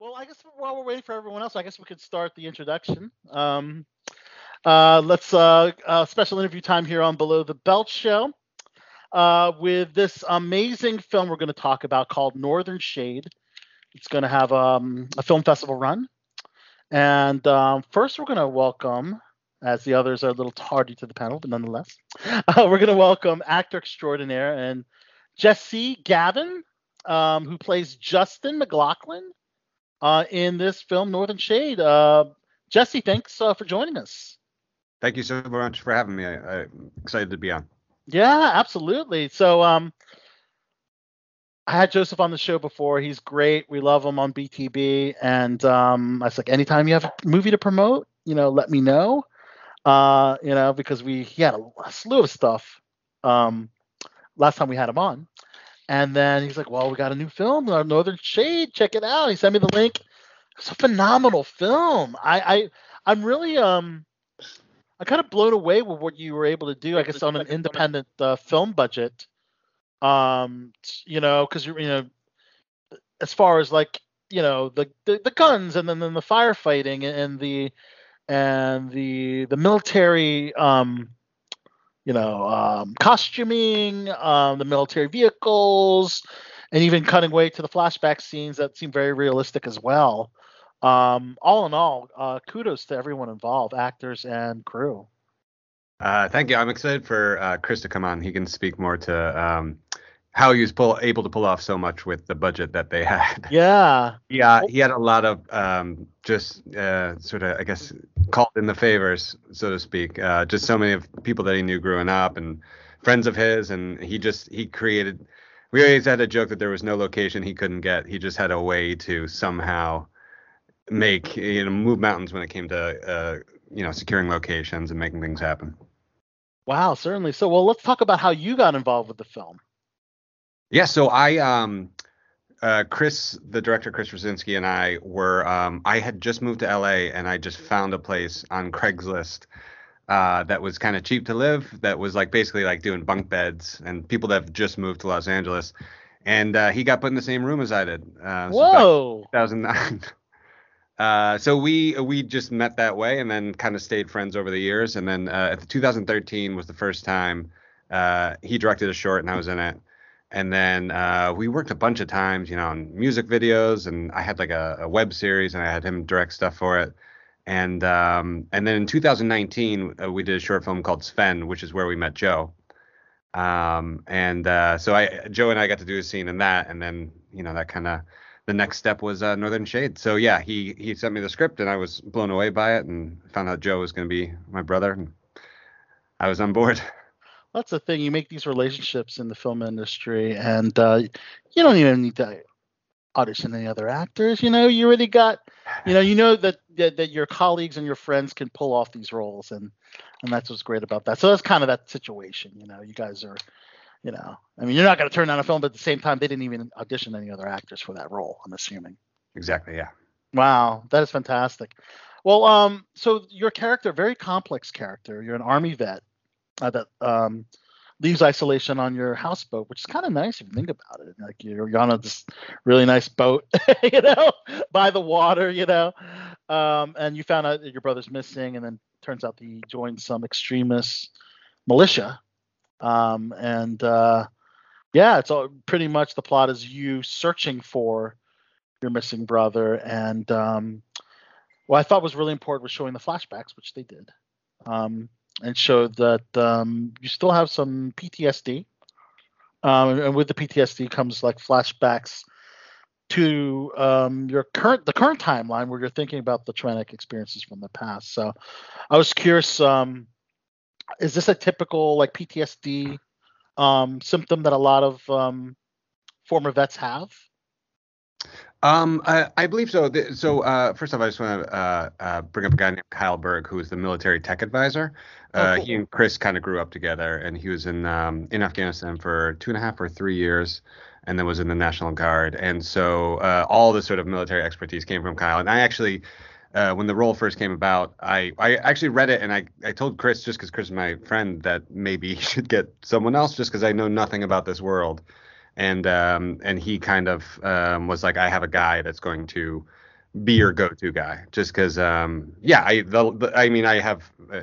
Well, I guess while we're waiting for everyone else, I guess we could start the introduction. Um, uh, let's uh, uh, special interview time here on Below the Belt Show uh, with this amazing film we're going to talk about called Northern Shade. It's going to have um, a film festival run. And um, first, we're going to welcome, as the others are a little tardy to the panel, but nonetheless, uh, we're going to welcome actor extraordinaire and Jesse Gavin, um, who plays Justin McLaughlin uh, in this film, Northern Shade. Uh, Jesse, thanks uh, for joining us. Thank you so much for having me. I, am excited to be on. Yeah, absolutely. So, um, I had Joseph on the show before. He's great. We love him on BTB. And um, I was like, anytime you have a movie to promote, you know, let me know. Uh, you know, because we he had a, a slew of stuff um, last time we had him on. And then he's like, "Well, we got a new film, Northern Shade. Check it out." He sent me the link. It's a phenomenal film. I, I I'm really um I'm kind of blown away with what you were able to do. I guess on an independent uh, film budget. Um, you know, because you you know, as far as like you know the, the the guns and then, then the firefighting and the and the the military um you know, um, costuming, um, the military vehicles, and even cutting away to the flashback scenes that seem very realistic as well. Um, all in all, uh, kudos to everyone involved, actors and crew. Uh, thank you. I'm excited for uh, Chris to come on. He can speak more to um, how he was pull, able to pull off so much with the budget that they had. Yeah. yeah, he had a lot of um, just uh, sort of, I guess, called in the favors, so to speak. Uh, just so many of people that he knew growing up and friends of his, and he just he created. We always had a joke that there was no location he couldn't get. He just had a way to somehow make you know move mountains when it came to uh, you know securing locations and making things happen. Wow, certainly. So, well, let's talk about how you got involved with the film. Yeah, so I um uh, Chris, the director, Chris Rosinski, and I were. Um, I had just moved to LA, and I just found a place on Craigslist uh, that was kind of cheap to live. That was like basically like doing bunk beds, and people that have just moved to Los Angeles. And uh, he got put in the same room as I did. Uh, Whoa! 2009. Uh, so we we just met that way, and then kind of stayed friends over the years. And then uh, at the 2013 was the first time uh, he directed a short, and I was in it and then uh, we worked a bunch of times, you know, on music videos, and I had like a, a web series, and I had him direct stuff for it. And um, and then in 2019, uh, we did a short film called Sven, which is where we met Joe. Um, and uh, so I, Joe and I got to do a scene in that, and then you know that kind of the next step was uh, Northern Shade. So yeah, he he sent me the script, and I was blown away by it, and found out Joe was going to be my brother, and I was on board. that's the thing. You make these relationships in the film industry, and uh, you don't even need to audition any other actors. You know, you already got, you know, you know that, that that your colleagues and your friends can pull off these roles, and and that's what's great about that. So that's kind of that situation. You know, you guys are, you know, I mean, you're not going to turn down a film, but at the same time, they didn't even audition any other actors for that role. I'm assuming. Exactly. Yeah. Wow, that is fantastic. Well, um, so your character, very complex character. You're an army vet uh, that um, leaves isolation on your houseboat, which is kind of nice if you think about it. Like you're, on this really nice boat, you know, by the water, you know, um, and you found out that your brother's missing, and then turns out he joined some extremist militia, um, and uh, yeah, it's all pretty much the plot is you searching for your missing brother, and um, what I thought was really important was showing the flashbacks, which they did. Um, and showed that um, you still have some PTSD. Um, and with the PTSD comes like flashbacks to um, your current the current timeline where you're thinking about the traumatic experiences from the past. So I was curious, um, is this a typical like PTSD um, symptom that a lot of um, former vets have? Um, I, I, believe so. So, uh, first off, I just want to uh, uh, bring up a guy named Kyle Berg, who is the military tech advisor. Oh, uh, cool. He and Chris kind of grew up together, and he was in um, in Afghanistan for two and a half or three years, and then was in the National Guard. And so, uh, all the sort of military expertise came from Kyle. And I actually, uh, when the role first came about, I I actually read it, and I I told Chris just because Chris is my friend that maybe he should get someone else, just because I know nothing about this world and um, and he kind of um, was like, I have a guy that's going to be your go-to guy, just because. Um, yeah, I the, the, I mean I have uh,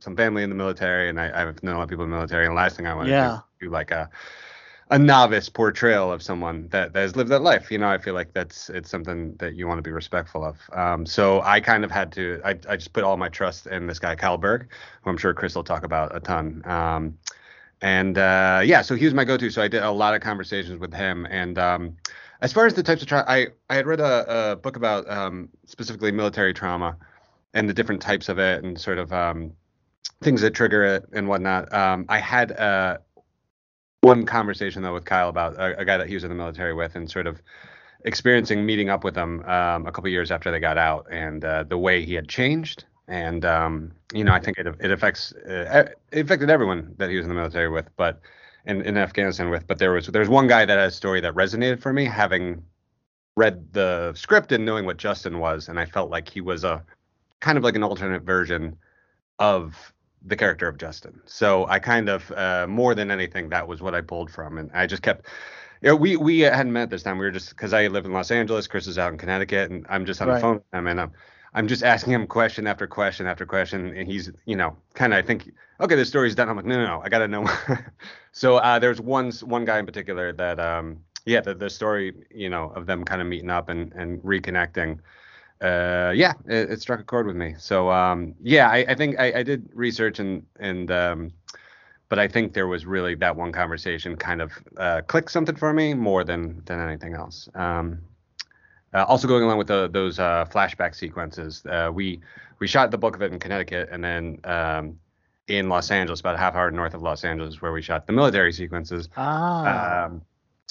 some family in the military, and I, I've known a lot of people in the military, and the last thing I want to Yeah. do, do like a a novice portrayal of someone that, that has lived that life. You know, I feel like that's it's something that you want to be respectful of. Um, so I kind of had to I, I just put all my trust in this guy Kyle Berg, who I'm sure Chris will talk about a ton. Um, and uh, yeah, so he was my go-to. So I did a lot of conversations with him. And um, as far as the types of trauma, I I had read a, a book about um, specifically military trauma and the different types of it and sort of um, things that trigger it and whatnot. Um, I had uh, one conversation though with Kyle about a, a guy that he was in the military with and sort of experiencing meeting up with him um, a couple years after they got out and uh, the way he had changed. And um, you know, I think it it affects uh, it affected everyone that he was in the military with, but in, in Afghanistan with. But there was there was one guy that had a story that resonated for me, having read the script and knowing what Justin was, and I felt like he was a kind of like an alternate version of the character of Justin. So I kind of uh, more than anything that was what I pulled from, and I just kept. You know, we we hadn't met this time. We were just because I live in Los Angeles, Chris is out in Connecticut, and I'm just on Right. the phone with him, and I'm I'm just asking him question after question after question, and he's you know kind of I think okay the story's done. I'm like no no no I gotta know. so uh, there's one one guy in particular that um yeah the the story you know of them kind of meeting up and and reconnecting uh yeah it, it struck a chord with me so um yeah i, I think I, I did research and and um but i think there was really that one conversation kind of uh clicked something for me more than than anything else um uh, also going along with the, those uh, flashback sequences, uh, we we shot the bulk of it in Connecticut, and then um, in Los Angeles, about a half hour north of Los Angeles, where we shot the military sequences. Ah. Um,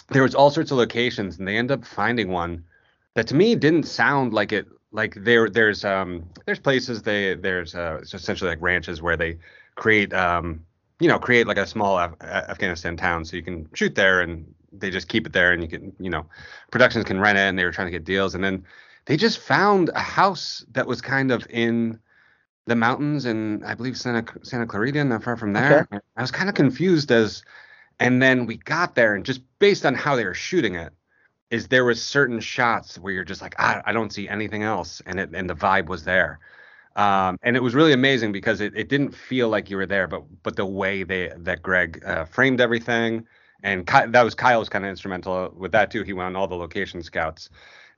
there was all sorts of locations, and they end up finding one that to me didn't sound like it. Like there, there's um, there's places they there's uh, it's essentially like ranches where they create um, you know, create like a small Af- Afghanistan town, so you can shoot there, and they just keep it there, and you can you know, productions can rent it, and they were trying to get deals, and then they just found a house that was kind of in the mountains in I believe Santa Santa Clarita, not far from there. I was kind of confused as, and then we got there, and just based on how they were shooting it, is there was certain shots where you're just like I, I don't see anything else, and it and the vibe was there. Um, and it was really amazing because it, it didn't feel like you were there, but but the way they that Greg uh, framed everything, and Ky- that was Kyle was kind of instrumental with that too. He went on all the location scouts,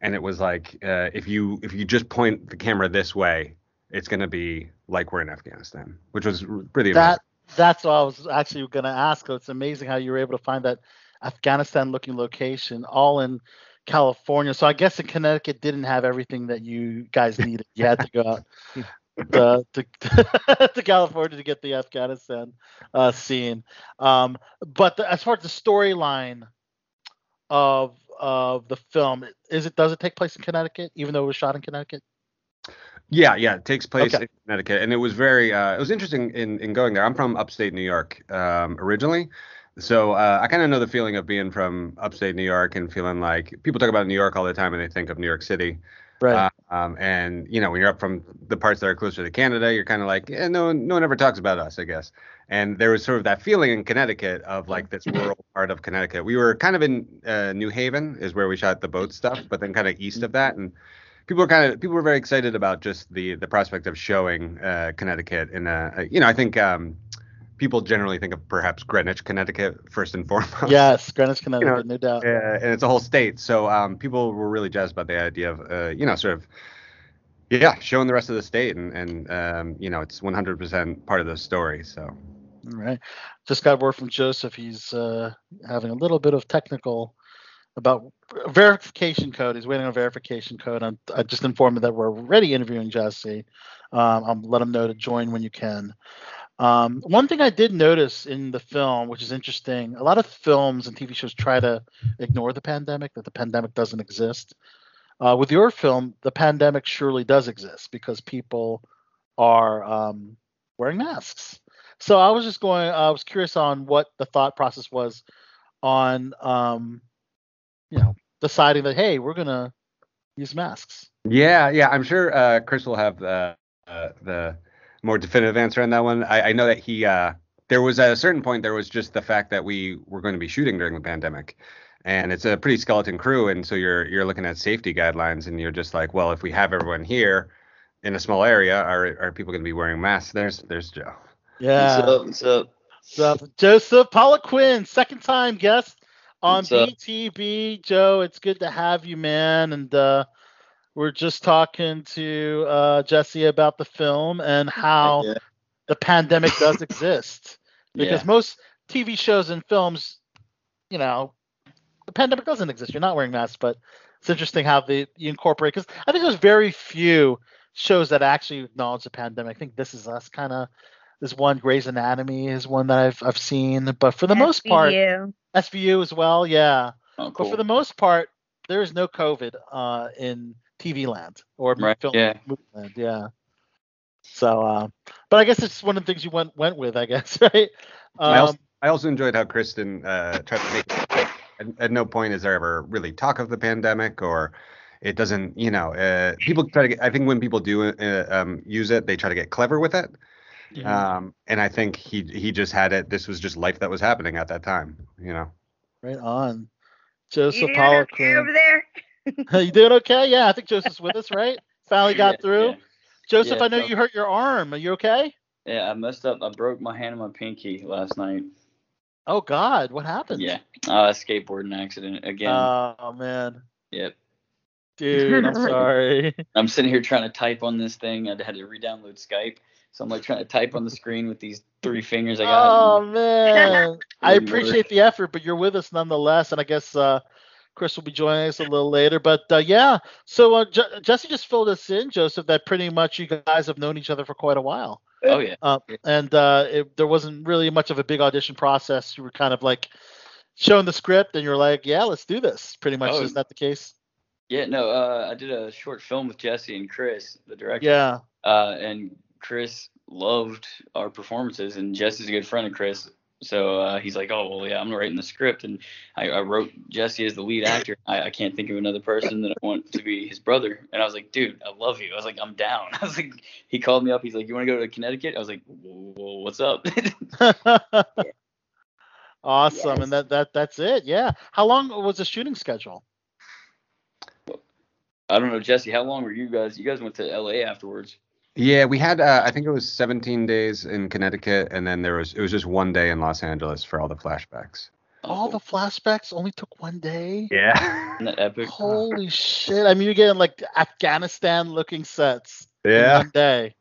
and it was like uh, if you if you just point the camera this way, it's gonna be like we're in Afghanistan, which was pretty amazing. that's what I was actually going to ask. It's amazing how you were able to find that Afghanistan-looking location all in California. So I guess in Connecticut didn't have everything that you guys needed. You had to go out to, to, to California to get the Afghanistan uh, scene. Um, but the, as far as the storyline of of the film, is it does it take place in Connecticut, even though it was shot in Connecticut? Yeah, yeah, it takes place Okay. in Connecticut, and it was very, uh, it was interesting in in going there. I'm from upstate New York um, originally, so uh, I kind of know the feeling of being from upstate New York and feeling like people talk about New York all the time and they think of New York City. Right. Uh, um, and you know, when you're up from the parts that are closer to Canada, you're kind of like, yeah, no, no one ever talks about us, I guess. And there was sort of that feeling in Connecticut of like this rural part of Connecticut. We were kind of in uh, New Haven, is where we shot the boat stuff, but then kind of east of that, and people were kind of people were very excited about just the the prospect of showing uh, Connecticut in a, you know, I think um, people generally think of perhaps Greenwich, Connecticut, first and foremost. yes, Greenwich, Connecticut, no doubt. Uh, and it's a whole state. So um, people were really jazzed about the idea of, uh, you know, sort of, yeah, showing the rest of the state, and and um, you know, it's 100% part of the story. So All right. Just got word from Joseph. He's uh, having a little bit of technical about verification code. He's waiting on verification code. I'm, I just informed him that we're already interviewing Jesse. Um, I'll let him know to join when you can. Um, one thing I did notice in the film, which is interesting, a lot of films and TV shows try to ignore the pandemic, that the pandemic doesn't exist. Uh, with your film, the pandemic surely does exist because people are um, wearing masks. So I was just going. I was curious on what the thought process was on, um, you know, deciding that hey, we're gonna use masks. yeah, yeah, I'm sure uh, Chris will have the uh, the more definitive answer on that one. I, I know that he uh, there was at a certain point there was just the fact that we were going to be shooting during the pandemic. and it's a pretty skeleton crew, and so you're you're looking at safety guidelines, and you're just like, well, if we have everyone here in a small area, are are people going to be wearing masks? There's there's Joe. Yeah. What's up? What's up? What's up? Joseph Poliquin, second time guest on What's up? BTB. Joe, it's good to have you, man. And uh, we're just talking to uh, Jesse about the film and how Yeah. the pandemic does exist. Because Yeah. most TV shows and films, you know, the pandemic doesn't exist. You're not wearing masks, but it's interesting how they you incorporate. Because I think there's very few shows that actually acknowledge the pandemic. I think This Is Us kind of. There's one Grey's Anatomy is one that I've I've seen, but for the most part, SVU. SVU as well, yeah. Oh, But for the most part, there is no COVID uh, in TV land or Right, film yeah. movie land, yeah. So, uh, but I guess it's one of the things you went went with, I guess, right? I, also, Um, I also enjoyed how Kristen uh, tried to make. At, at no point is there ever really talk of the pandemic, or it doesn't. You know, uh, people try to. Get, I think when people do uh, um, use it, they try to get clever with it. Yeah. Um, and I think he he just had it. This was just life that was happening at that time. You know. right on. Joseph doing okay over there? you doing okay? Yeah, I think Joseph's with us, right? Finally got Yeah, through. Yeah. Joseph, Yeah, I know so- you hurt your arm. Are you okay? Yeah, I messed up. I broke my hand and my pinky last night. Oh God, what happened? Yeah. Uh, skateboarding accident again. Oh man, yep. dude, I'm sorry. I'm sitting here trying to type on this thing. I had to re-download Skype, so I'm like trying to type on the screen with these three fingers I got. Oh man, I appreciate work. the effort, but you're with us nonetheless, and I guess uh, Chris will be joining us a little later. But uh, yeah, so uh, Je- Jesse just filled us in, Joseph, that pretty much you guys have known each other for quite a while, oh yeah. uh, and uh, it, there wasn't really much of a big audition process. You were kind of like showing the script, and you're like, yeah, let's do this. Pretty much, Oh. isn't that the case? Yeah. No. Uh, I did a short film with Jesse and Chris, the director. Yeah. Uh, and Chris loved our performances, and Jesse's a good friend of Chris. So uh, he's like, oh well, yeah, I'm writing the script, and I, I wrote Jesse as the lead actor. I, I can't think of another person that I want to be his brother. And I was like, dude, I love you. I was like, I'm down. I was like, he called me up. He's like, you want to go to Connecticut? I was like, well, what's up? awesome, Yes. and that that that's it. Yeah. How long was the shooting schedule? I don't know, Jesse. How long were you guys? You guys went to L.A. afterwards. Yeah, we had. Uh, I think it was 17 days in Connecticut, and then there was. It was just one day in Los Angeles for all the flashbacks. All the flashbacks only took one day. Yeah. Isn't epic? Holy shit! I mean, you're getting like Afghanistan-looking sets in yeah. one day.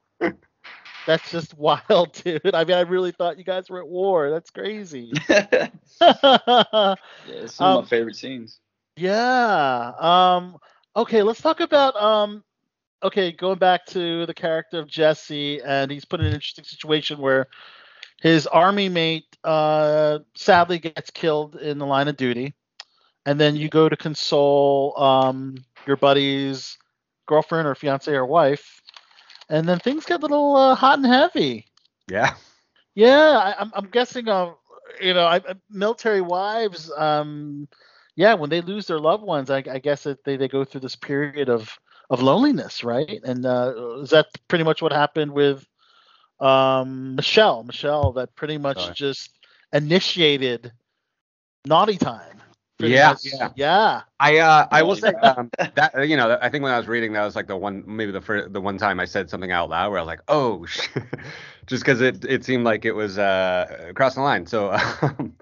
That's just wild, dude. I mean, I really thought you guys were at war. That's crazy. yeah, it's some of Um, my favorite scenes. yeah. Um. Okay, let's talk about um. Okay, going back to the character of Jesse, and he's put in an interesting situation where his army mate uh sadly gets killed in the line of duty, and then you go to console um your buddy's girlfriend or fiance or wife, and then things get a little uh, hot and heavy. Yeah. Yeah, I, I'm, I'm guessing. Uh, you know, I, I- military wives. Um, yeah, when they lose their loved ones, I, I guess that they, they go through this period of of loneliness, right? And uh, is that pretty much what happened with um, Michelle? Michelle, that pretty much Sorry. just initiated naughty time. Yeah, much. yeah. yeah. I uh, I will say um, that uh, you know I think when I was reading that was like the one maybe the first, the one time I said something out loud where I was like oh sh-" just because it it seemed like it was uh crossing the line so um,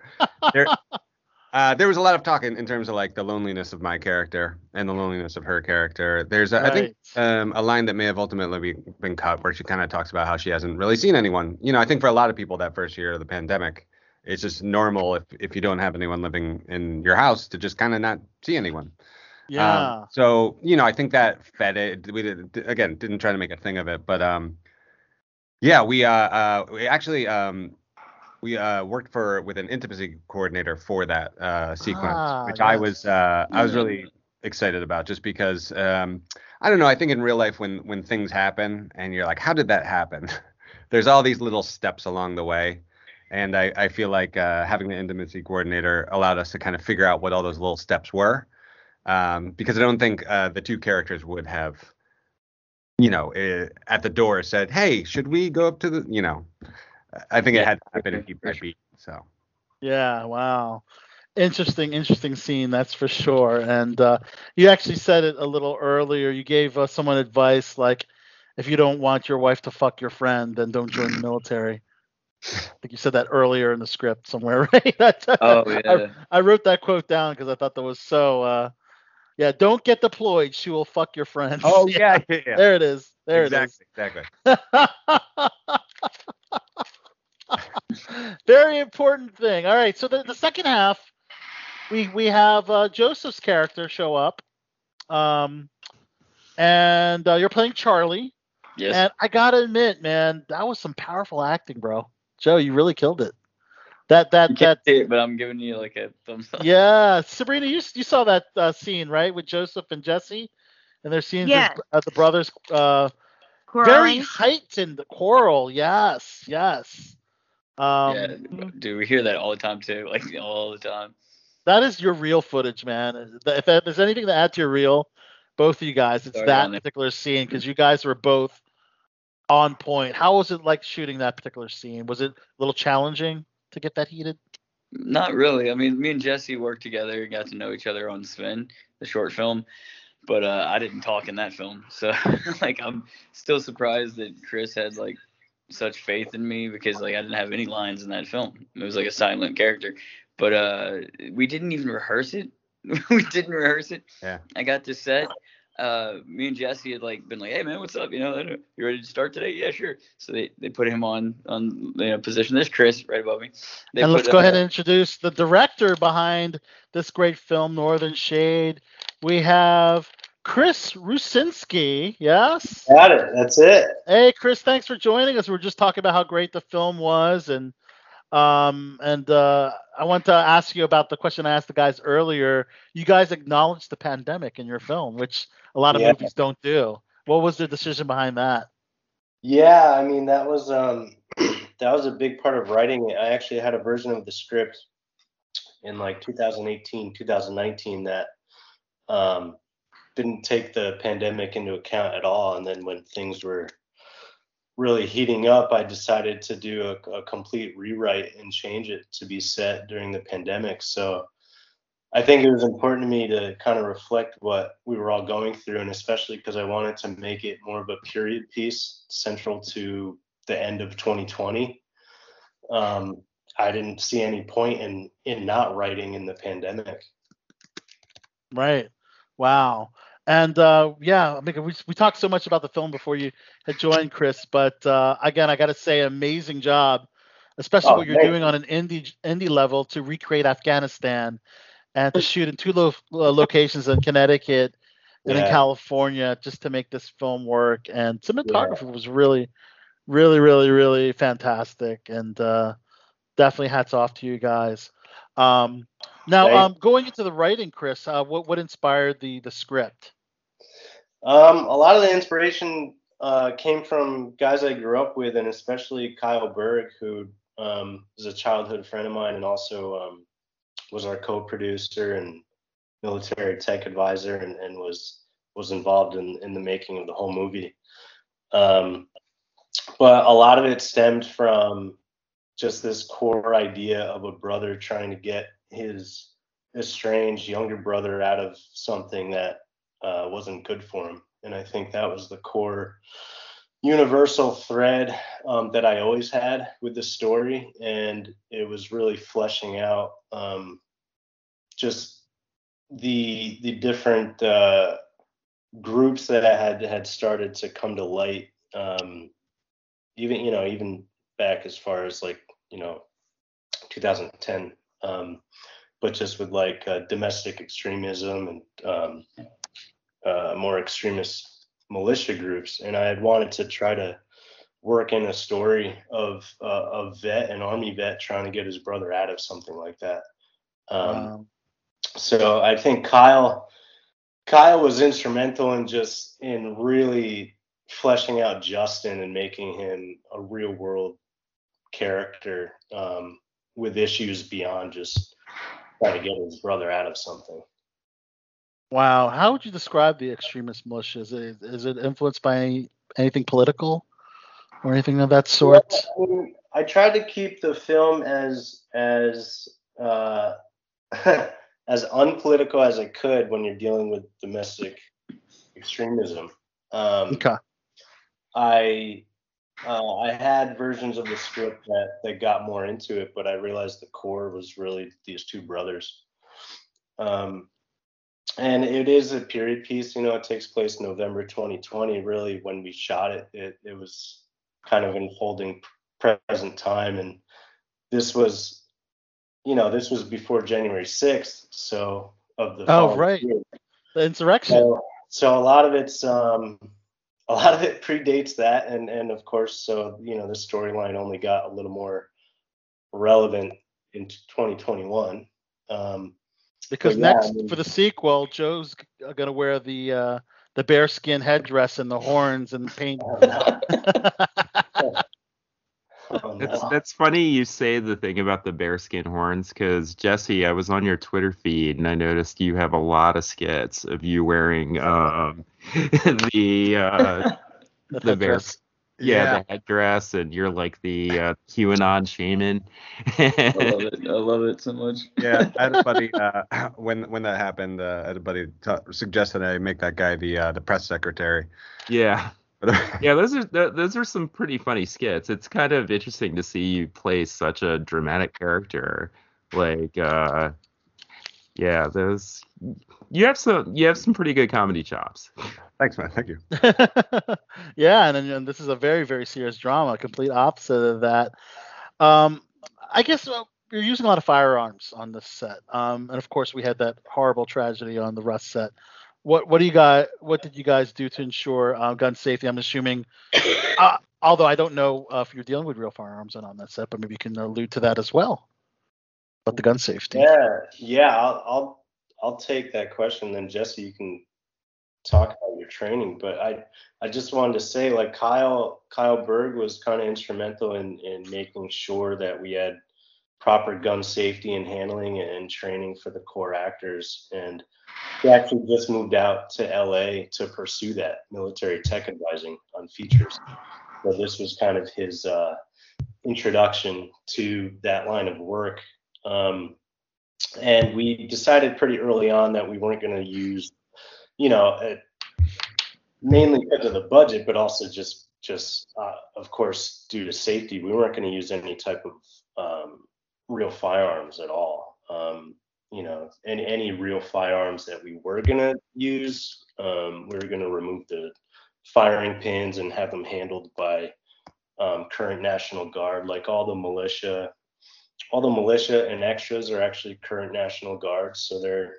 there uh, there was a lot of talk in, in terms of like the loneliness of my character and the loneliness of her character. There's a, I think um, a line that may have ultimately be, been cut where she kind of talks about how she hasn't really seen anyone. You know I think for a lot of people that first year of the pandemic. It's just normal if, if you don't have anyone living in your house to just kind of not see anyone. Yeah. Um, so you know, I think that fed it. We did again didn't try to make a thing of it, but um, yeah, we uh, uh we actually um we uh worked for with an intimacy coordinator for that uh sequence, Ah, which I was uh I was really excited about just because um I don't know I think in real life when when things happen and you're like how did that happen? There's all these little steps along the way. And I, I feel like uh, having the intimacy coordinator allowed us to kind of figure out what all those little steps were um, because I don't think uh, the two characters would have, you know, uh, at the door said, "Hey, should we go up to the?" You know, I think it had to happen for if he sure. beat. So Yeah, wow. interesting, interesting scene, that's for sure. And uh, you actually said it a little earlier. You gave uh, someone advice like, if you don't want your wife to fuck your friend, then don't join the military. I think you said that earlier in the script somewhere, right? oh yeah. I, I, wrote that quote down because I thought that was so. Uh, yeah, don't get deployed. She will fuck your friends. Oh yeah, yeah, yeah. There it is. There exactly, it is. Exactly. Exactly. Very important thing. All right, so the, the second half, we we have uh, Joseph's character show up, um, and uh, you're playing Charlie. Yes. And I gotta admit, man, that was some powerful acting, bro. Joe, you really killed it. That that you that. It, but I'm giving you like a thumbs up. Yeah, Sabrina, you you saw that uh, scene right with Joseph and Jesse, and their scenes yeah. as, the brothers. Uh, very heightened the quarrel. Yes, yes. Um, yeah, dude, we hear that all the time too, like all the time. That is your real footage, man. If there's anything to add to your reel, both of you guys, it's Sorry, that particular scene because you guys were both on point. How was it like shooting that particular scene? Was it a little challenging to get that heated? Not really. I mean, me and Jesse worked together and got to know each other on Sven, the short film. But uh, I didn't talk in that film, so like I'm still surprised that Chris had like such faith in me because like I didn't have any lines in that film. It was like a silent character. But uh, we didn't even rehearse it. we didn't rehearse it. Yeah. I got to set. Uh, me and Jesse had like been like, "Hey man, what's up? You know, you ready to start today? Yeah, sure." So they, they put him on on you know position. There's Chris right above me. They and let's go uh, ahead and introduce the director behind this great film, Northern Shade. We have Chris Rusinski. Yes. Got it. That's it. Hey, Chris, thanks for joining us. We are just talking about how great the film was, and um, and uh, I want to ask you about the question I asked the guys earlier. You guys acknowledged the pandemic in your film, which a lot of Yeah. movies don't do. What was the decision behind that? Yeah, I mean that was um that was a big part of writing it. I actually had a version of the script in like 2018, 2019 that um didn't take the pandemic into account at all. And then when things were really heating up, I decided to do a, a complete rewrite and change it to be set during the pandemic. So I think it was important to me to kind of reflect what we were all going through, and especially because I wanted to make it more of a period piece central to the end of 2020. Um, I didn't see any point in in not writing in the pandemic. Right. Wow. And uh, yeah, I mean, we we talked so much about the film before you had joined, Chris. But uh, again, I got to say, amazing job, especially Oh, what you're thanks. doing on an indie indie level to recreate Afghanistan and to shoot in two lo- uh, locations in Connecticut and in California just to make this film work. And cinematography was really, really, really, really fantastic. And uh, definitely hats off to you guys. Um, now, Thanks. um, going into the writing, Chris, uh, what what inspired the the script? Um, a lot of the inspiration uh, came from guys I grew up with, and especially Kyle Berg, who um, is a childhood friend of mine and also um, was our co-producer and military tech advisor, and, and was was involved in, in the making of the whole movie. Um, but a lot of it stemmed from just this core idea of a brother trying to get his estranged younger brother out of something that uh, wasn't good for him. And I think that was the core universal thread um, that I always had with the story. And it was really fleshing out um, just the the different uh, groups that I had had started to come to light. Um, even you know even back as far as like you know 2010 um, but just with like uh, domestic extremism and um, uh, more extremist militia groups. And I had wanted to try to work in a story of uh, a vet, an army vet, trying to get his brother out of something like that. Um, Um, so I think Kyle, Kyle was instrumental in just in really fleshing out Justin and making him a real world character um, with issues beyond just trying to get his brother out of something. wow. How would you describe the extremist militia? Is it, is it influenced by any, anything political or anything of that sort? I, mean, I tried to keep the film as as uh, as unpolitical as I could when you're dealing with domestic extremism. Um, Okay. I uh, I had versions of the script that that got more into it, but I realized the core was really these two brothers. Um, and it is a period piece. You know, it takes place November 2020. Really, when we shot it, it it was kind of unfolding present time, and this was, you know, this was before January 6th, so of the. Oh, right. year. The insurrection. So, so a lot of it's um, a lot of it predates that, and and of course, so you know, the storyline only got a little more relevant in 2021. Um, Because yeah, I next mean- for the sequel, Joe's uh, gonna wear the uh, the bearskin headdress and the horns and paint. oh, no. That's that's funny you say the thing about the bearskin horns because Jesse, I was on your Twitter feed and I noticed you have a lot of skits of you wearing um, the uh, the the bear, headdress. yeah, the headdress and you're like the uh, QAnon shaman. I love it. I love it so much. Yeah, I had a buddy uh, when when that happened. Uh, I had a buddy t- suggested I make that guy the uh, the press secretary. yeah. But Yeah, those are those are some pretty funny skits. It's kind of interesting to see you play such a dramatic character. Like, uh, yeah, those you have some you have some pretty good comedy chops. thanks, man. Thank you. yeah, and, and this is a very very serious drama, complete opposite of that. Um, I guess uh, you're using a lot of firearms on this set, um, and of course we had that horrible tragedy on the Rust set. What what do you guys what did you guys do to ensure uh, gun safety? I'm assuming, uh, although I don't know uh, if you're dealing with real firearms on on that set, but maybe you can allude to that as well. About the gun safety. Yeah, yeah, I'll, I'll I'll take that question. Then Jesse, you can talk about your training. But I I just wanted to say, like Kyle Kyle Berg was kind of instrumental in in making sure that we had proper gun safety and handling and training for the core actors. And he actually just moved out to LA to pursue that military tech advising on features. So this was kind of his uh, introduction to that line of work. Um, and we decided pretty early on that we weren't going to use, you know, uh, mainly because of the budget, but also just just uh, of course due to safety, we weren't going to use any type of um, real firearms at all. Um, you know, any any real firearms that we were going to use, um, we were going to remove the firing pins and have them handled by um, current National Guard, like all the militia all the militia and extras are actually current National Guards, so they're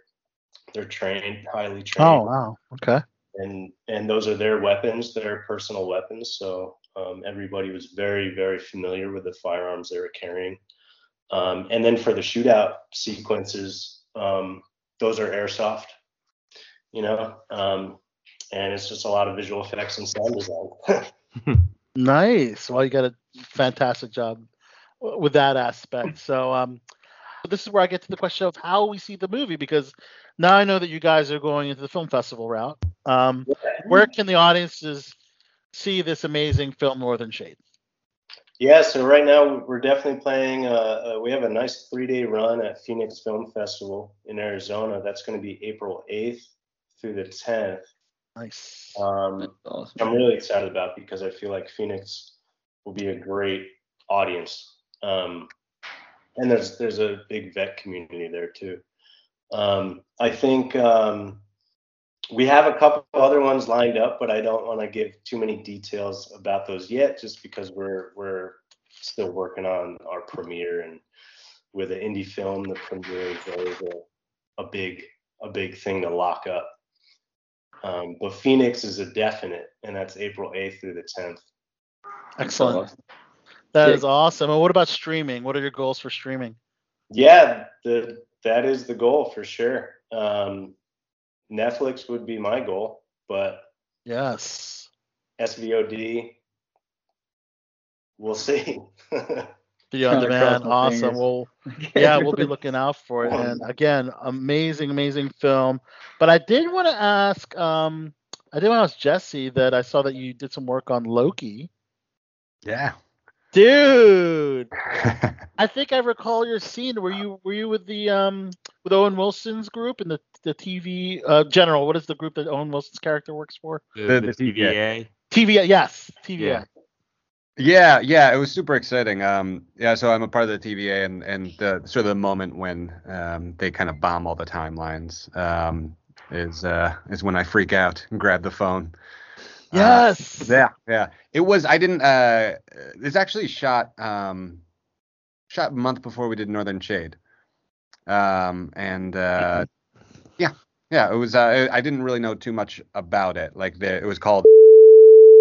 they're trained, highly trained, Oh wow. Okay. and and those are their weapons, their personal weapons. So um, everybody was very very familiar with the firearms they were carrying. Um, and then for the shootout sequences, um, those are airsoft, you know, um, and it's just a lot of visual effects and sound design. Nice. Well, you got a fantastic job with that aspect. So, um, this is where I get to the question of how we see the movie because now I know that you guys are going into the film festival route. Um, where can the audiences see this amazing film, Northern Shade? Yeah, so right now we're definitely playing. Uh, uh, we have a nice three-day run at Phoenix Film Festival in Arizona. That's going to be April 8th through the 10th. Nice. Um, awesome. I'm really excited about because I feel like Phoenix will be a great audience. Um, and there's there's a big vet community there too. Um, I think um, we have a couple other ones lined up, but I don't want to give too many details about those yet, just because we're we're still working on our premiere and with an indie film, the premiere is always a, a big a big thing to lock up. Um, but Phoenix is a definite, and that's April 8th through the 10th. Excellent. Awesome. That Yeah. is awesome. And what about streaming? What are your goals for streaming? Yeah, the that is the goal for sure. Um, Netflix would be my goal, but Yes. SVOD, we'll see. Video on demand, Awesome. fingers. Well, yeah, we'll be looking out for it. And again, amazing, amazing film. But I did want to ask, um, I did want to ask Jesse that I saw that you did some work on Loki. Yeah. Dude, I think I recall your scene. Were you were you with the um with Owen Wilson's group and the the TV uh general? What is the group that Owen Wilson's character works for? The, The- the the TVA. TVA. Yes, TVA. Yeah. Yeah, yeah, it was super exciting. Um, yeah, so I'm a part of the TVA, and and the sort of the moment when um, they kind of bomb all the timelines um, is uh, is when I freak out and grab the phone. Uh, Yes. yeah, yeah. It was. I didn't. Uh, it's actually shot um, shot a month before we did Northern Shade. Um, and uh, yeah. It was. Uh, I didn't really know too much about it. Like the, it was called.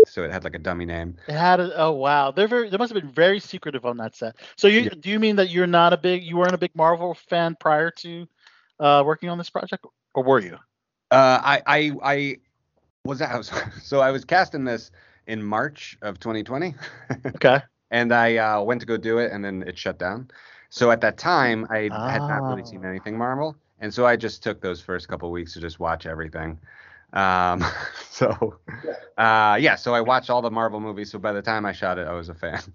So it had like a dummy name. It had a, oh wow, they're very they must have been very secretive on that set. So you Yeah. do you mean that you're not a big you weren't a big Marvel fan prior to uh, working on this project, or were you? Uh, I I I was I was so I was cast in this in March of 2020, Okay. and I uh, went to go do it, and then it shut down. So at that time, I had not really Ah. seen anything Marvel, and so I just took those first couple weeks to just watch everything. Um, so uh, yeah, so I watched all the Marvel movies. So by the time I shot it, I was a fan.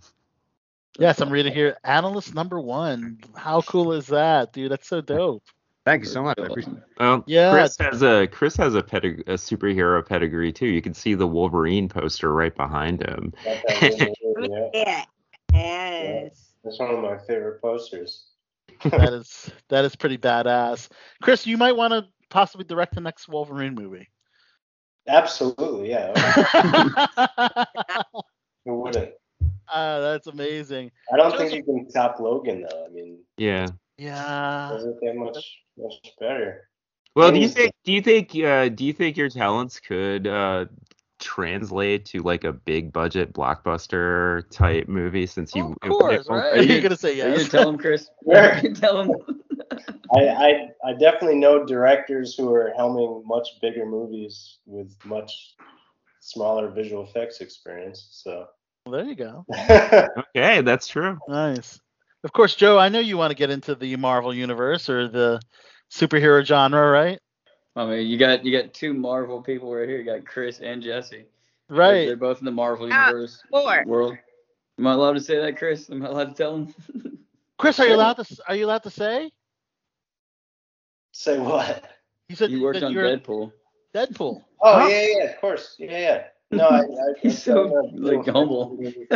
Yes, I'm reading here. Analyst number one. How cool is that, dude? That's so dope. Thank you so much. I appreciate it. Well, Yeah. Chris has a Chris has a, pedig- a superhero pedigree too. You can see the Wolverine poster right behind him. Got that yeah. Yeah. Yes. That's one of my favorite posters. That is that is pretty badass. Chris, you might want to possibly direct the next Wolverine movie. Absolutely, yeah. uh, Who wouldn't? that's amazing. I don't think you can top Logan though. I mean, Yeah. Yeah. doesn't get much much better. Well, do you think do you think uh, do you think your talents could uh, translate to like a big budget blockbuster mm-hmm. type movie? Since you, of course, right? Are you- You're gonna say Are you yes. gonna tell him, Chris? Yeah. Tell him? I, I I definitely know directors who are helming much bigger movies with much smaller visual effects experience. So Well, there you go. Okay, that's true. Nice. Of course, Joe. I know you want to get into the Marvel universe or the superhero genre, right? I mean, you got you got two Marvel people right here. You got Chris and Jesse. Right. they're both in the Marvel Ah, universe Four. world. Am I allowed to say that, Chris? Am I allowed to tell him? Chris, are you allowed to? s- Are you allowed to say? Say what? You said you worked on Deadpool. Deadpool. Oh Huh? yeah, yeah, of course. Yeah, yeah. No, I, I, He's I've so, done a like, few humble.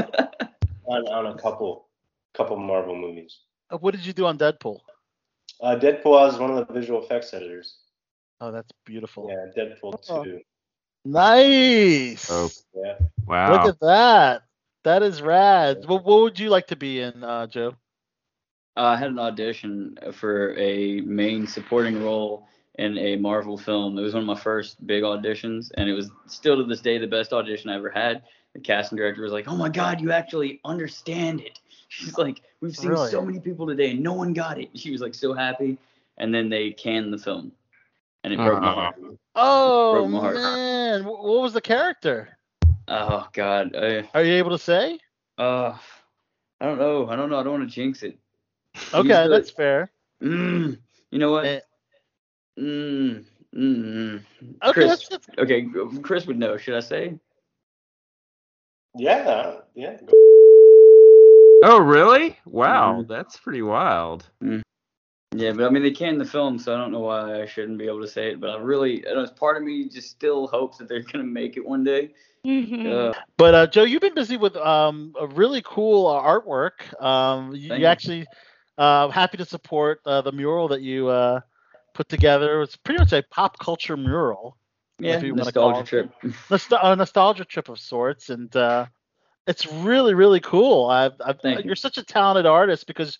on on a couple couple Marvel movies. Uh, What did you do on Deadpool? Uh, Deadpool I was one of the visual effects editors. Oh, that's beautiful. Yeah, Deadpool Oh. two. Nice. Oh. Yeah. Wow. Look at that. That is rad. What, what would you like to be in, uh, Joe? Uh, I had an audition for a main supporting role in a Marvel film. It was one of my first big auditions, and it was still to this day the best audition I ever had. The casting director was like, "Oh my God, you actually understand it." She's like, "We've seen Really? so many people today, and no one got it." She was like so happy, and then they canned the film, and it broke my heart. Oh Broke my heart. man, Wh- what was the character? Oh God, I, Are you able to say? uh, I don't know. I don't know. I don't want to jinx it. Okay, the- that's fair. Mm, you know what? Eh. Mm, mm, Okay, Chris, that's, that's okay, Chris would know. Should I say? Yeah, yeah. Oh, really? Wow, Mhm. that's pretty wild. Yeah, but I mean they canned the film, so I don't know why I shouldn't be able to say it. But I really, I know, part of me just still hopes that they're gonna make it one day. Uh, But uh, Joe, you've been busy with um, a really cool uh, artwork. Um, you, Thank you you. actually uh, happy to support uh, the mural that you uh, put together. It's pretty much a pop culture mural, yeah, If you nostalgia trip. Nost- a nostalgia trip of sorts, and uh, it's really really cool. I've, I've, Thank you. you're such a talented artist because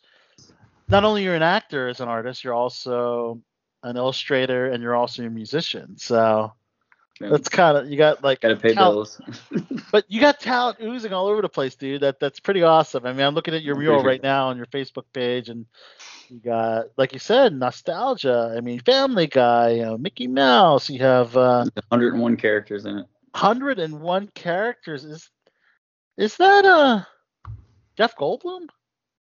not only you're an actor as an artist, you're also an illustrator and you're also a musician. So that's kind of you got like Gotta pay talent- bills. but you got talent oozing all over the place, dude. That that's pretty awesome. I mean, I'm looking at your mural right now on your Facebook page, and you got, like you said, nostalgia. I mean, Family Guy, you know, Mickey Mouse. You have uh, 101 characters in it. 101 characters. Is is that uh Jeff Goldblum?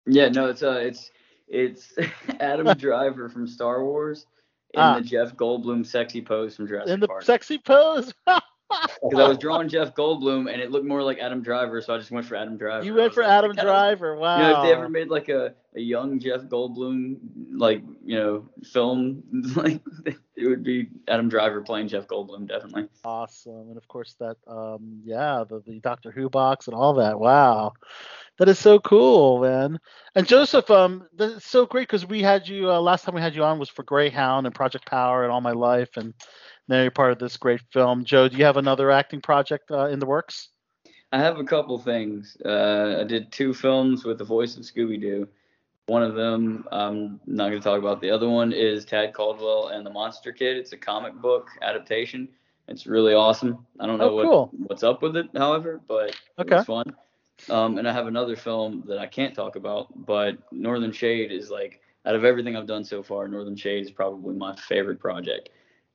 Yeah, no, it's uh, it's it's Adam Driver from Star Wars in Ah. the Jeff Goldblum sexy pose from Jurassic In the Park. sexy pose. because I was drawing Jeff Goldblum and it looked more like Adam Driver, so I just went for Adam Driver. You went for like, Adam Driver. Wow. You know, if they ever made like a, a young Jeff Goldblum like you know film, like it would be Adam Driver playing Jeff Goldblum definitely. Awesome. And of course that um yeah, the, the Doctor Who box and all that. Wow. That is so cool, man. And Joseph, um that's so great because we had you uh, last time we had you on was for Greyhound and Project Power and All My Life and now you're part of this great film. Joe, do you have another acting project uh, in the works? I have a couple things. Uh, I did two films with the voice of Scooby Doo. One of them I'm not going to talk about. The other one is Tad Caldwell and the Monster Kid. It's a comic book adaptation. It's really awesome. I don't know Oh, what cool. what's up with it, however, but Okay. was fun. Um, and I have another film that I can't talk about, but Northern Shade is like out of everything I've done so far, Northern Shade is probably my favorite project.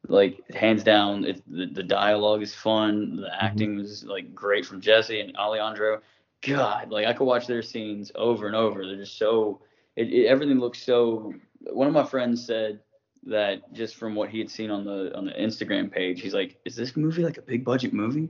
Like hands down, it, the the dialogue is fun. The mm-hmm. acting was like great from Jesse and Alejandro. God, like I could watch their scenes over and over. They're just so. It, it, everything looks so. One of my friends said that just from what he had seen on the on the Instagram page, he's like, "Is this movie like a big budget movie?"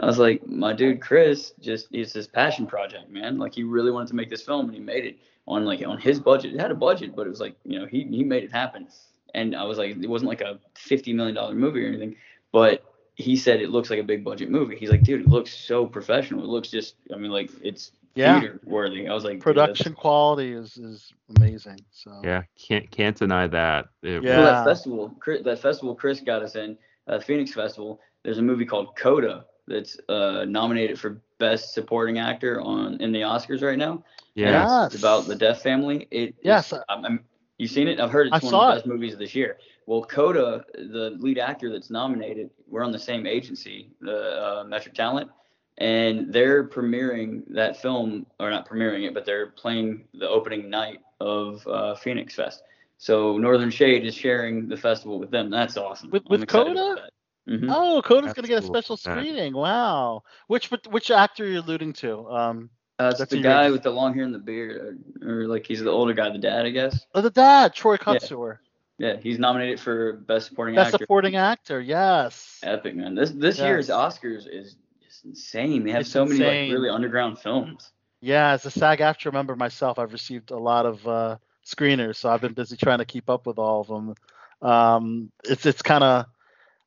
I was like, "My dude Chris just it's his passion project, man. Like he really wanted to make this film and he made it on like on his budget. It had a budget, but it was like you know he he made it happen." And I was like, it wasn't like a fifty million dollar movie or anything, but he said it looks like a big budget movie. He's like, dude, it looks so professional. It looks just, I mean, like it's Yeah. theater worthy. I was like, dude, that's- Production quality is is amazing. So Yeah, can't can't deny that. It Yeah. Well, that festival, Chris- that festival Chris got us in, uh, Phoenix Festival. There's a movie called Coda that's uh, nominated for Best Supporting Actor on in the Oscars right now. Yeah. And It's about the Death Family. It, Yes. it's- I'm, I'm, you seen it? I've heard it's I one saw of the best movies of this year. Well, Coda, the lead actor that's nominated, we're on the same agency, the uh, Metro Talent, and they're premiering that film, or not premiering it, but they're playing the opening night of uh, Phoenix Fest. So Northern Shade is sharing the festival with them. That's awesome. With- I'm with Coda? about that. Mhm. Oh, Coda's gonna get a cool. special Yeah. screening. Wow. Which which actor are you alluding to? Um Uh, it's That's the guy with the long hair and the beard, or, or like he's the older guy, the dad, I guess. oh, the dad, Troy Kotsur. Yeah, he's nominated for best supporting Best actor. Best supporting actor, yes. Epic man. This this year's Oscars is just insane. They have It's so many like really underground films. Yeah, as a SAG AFTRA member myself, I've received a lot of uh, screeners, so I've been busy trying to keep up with all of them. Um, it's it's kind of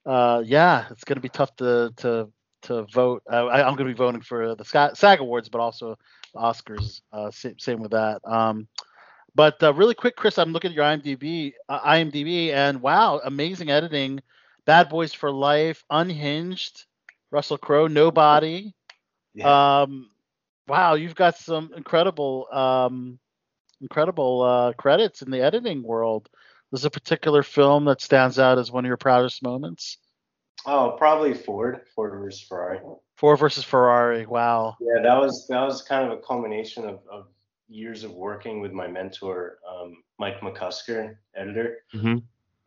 uh, yeah, it's gonna be tough to to to vote. Uh, I, I'm gonna be voting for the Sca- SAG awards, but also the Oscars. Uh, same, same with that. Um, but uh, really quick, Chris, I'm looking at your IMDb, uh, IMDb, and wow, amazing editing. Bad Boys for Life, Unhinged, Russell Crowe, Nobody. Yeah. Um, wow, you've got some incredible, um, incredible uh, credits in the editing world. There's a particular film that stands out as one of your proudest moments. Oh, probably Ford, Ford versus Ferrari. Ford versus Ferrari. Wow. Yeah, that was that was kind of a culmination of, of years of working with my mentor, um, Mike McCusker, editor, Mhm.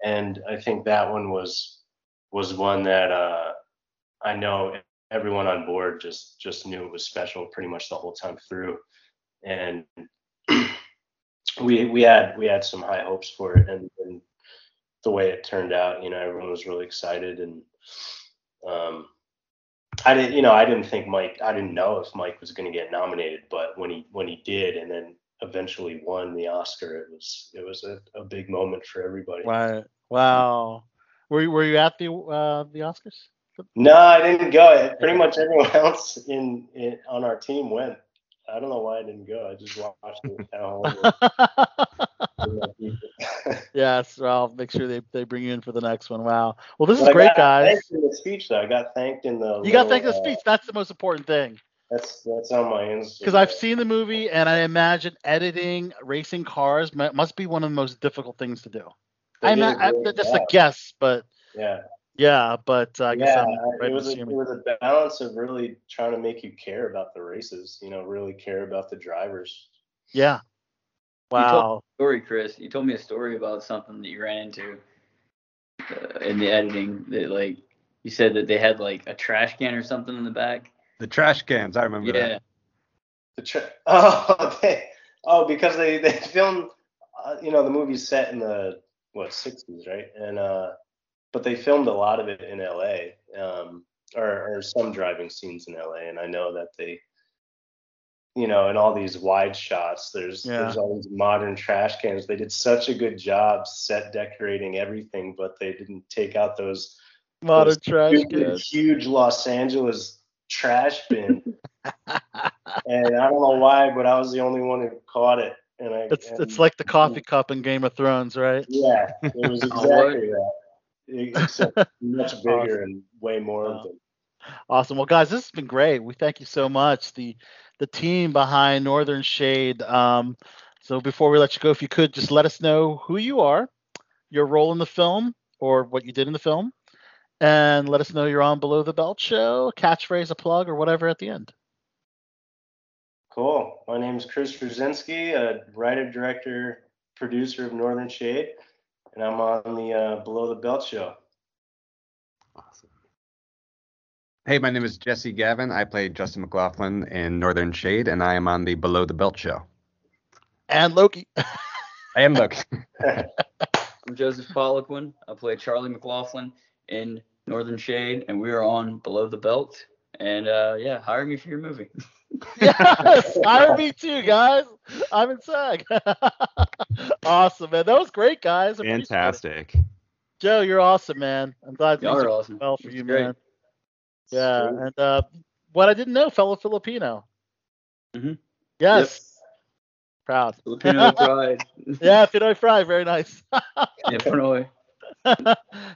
and I think that one was was one that uh, I know everyone on board just just knew it was special pretty much the whole time through, and we we had we had some high hopes for it, and, and the way it turned out, you know, everyone was really excited, and um, I didn't, you know, I didn't think Mike, I didn't know if Mike was going to get nominated, but when he when he did, and then eventually won the Oscar, it was it was a, a big moment for everybody. Wow. Wow. Were you, were you at the uh, the Oscars? No, I didn't go. Pretty much everyone else in, in on our team went. I don't know why I didn't go. I just watched it at home. with my people. yes. Well, make sure they, they bring you in for the next one. Wow. Well, this is But I great, got guys. Thanked in the speech, though. I got thanked in the. You got thanked in the uh, speech. That's the most important thing. That's that's on my Instagram. Because I've seen the movie, and I imagine editing racing cars mu- must be one of the most difficult things to do. They I did mean, a I, great just a job. guess, but Yeah. yeah, but uh, I guess yeah, I'm right it was a, it was a balance of really trying to make you care about the races. You know, really care about the drivers. Yeah. You told- Wow. Story, Chris. You told me a story about something that you ran into uh, in the editing. That like you said that they had like a trash can or something in the back. The trash cans, I remember Yeah. that. The tra- oh, they, oh, because they they filmed, uh, you know, the movie's set in the what 60s, right? And uh, but they filmed a lot of it in L.A. Um, or, or some driving scenes in LA, and I know that they, you know, in all these wide shots, there's Yeah. there's all these modern trash cans. They did such a good job set decorating everything, but they didn't take out those Modern those trash huge, cans. huge Los Angeles trash bin. and I don't know why, but I was the only one who caught it. And I, It's and- it's like the coffee cup in Game of Thrones, right? yeah, it was exactly that. Except much bigger and way more of them. Awesome. Well, guys, this has been great. We thank you so much. The the team behind Northern Shade. Um, so before we let you go, if you could just let us know who you are, your role in the film, or what you did in the film, and let us know you're on Below the Belt show, catchphrase, a plug, or whatever at the end. Cool. My name is Chris Brzezinski, a writer, director, producer of Northern Shade, and I'm on the uh, Below the Belt show. Hey, my name is Jesse Gavin. I play Justin McLaughlin in Northern Shade, and I am on the Below the Belt show. And Loki. I am Loki. I'm Joseph Poliquin. I play Charlie McLaughlin in Northern Shade, and we are on Below the Belt. And uh, yeah, hire me for your movie. yes, hire me too, guys. I'm in SAG. awesome, man. That was great, guys. Fantastic. Joe, you're awesome, man. I'm glad Y'all things are are awesome. well for It's you, great. man. Yeah, Sweet. and uh, what I didn't know, fellow Filipino. Mhm. Yes. Proud. Filipino pride. Yeah, Pinoy Fry, very nice. yeah, Pinoy.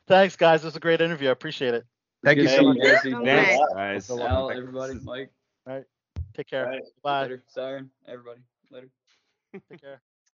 Thanks, guys. It was a great interview. I appreciate it. Thank you so much. you, Jesse. Thanks, guys. Al, everybody, Mike, Take care. All right. Bye. later. Siren, everybody, later. Take care.